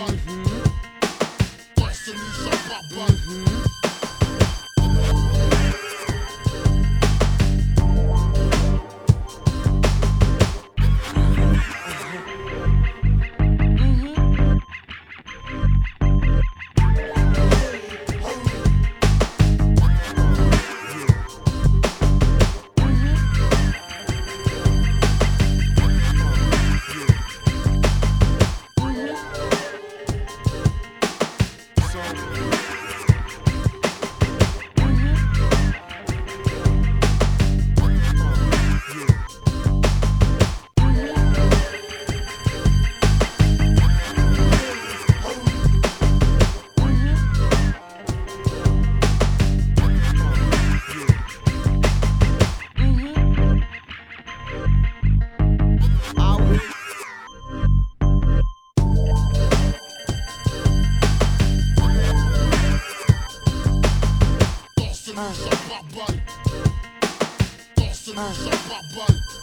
Mm-hmm. Destiny, shut up, mm-hmm. Torse nu, ça barbale.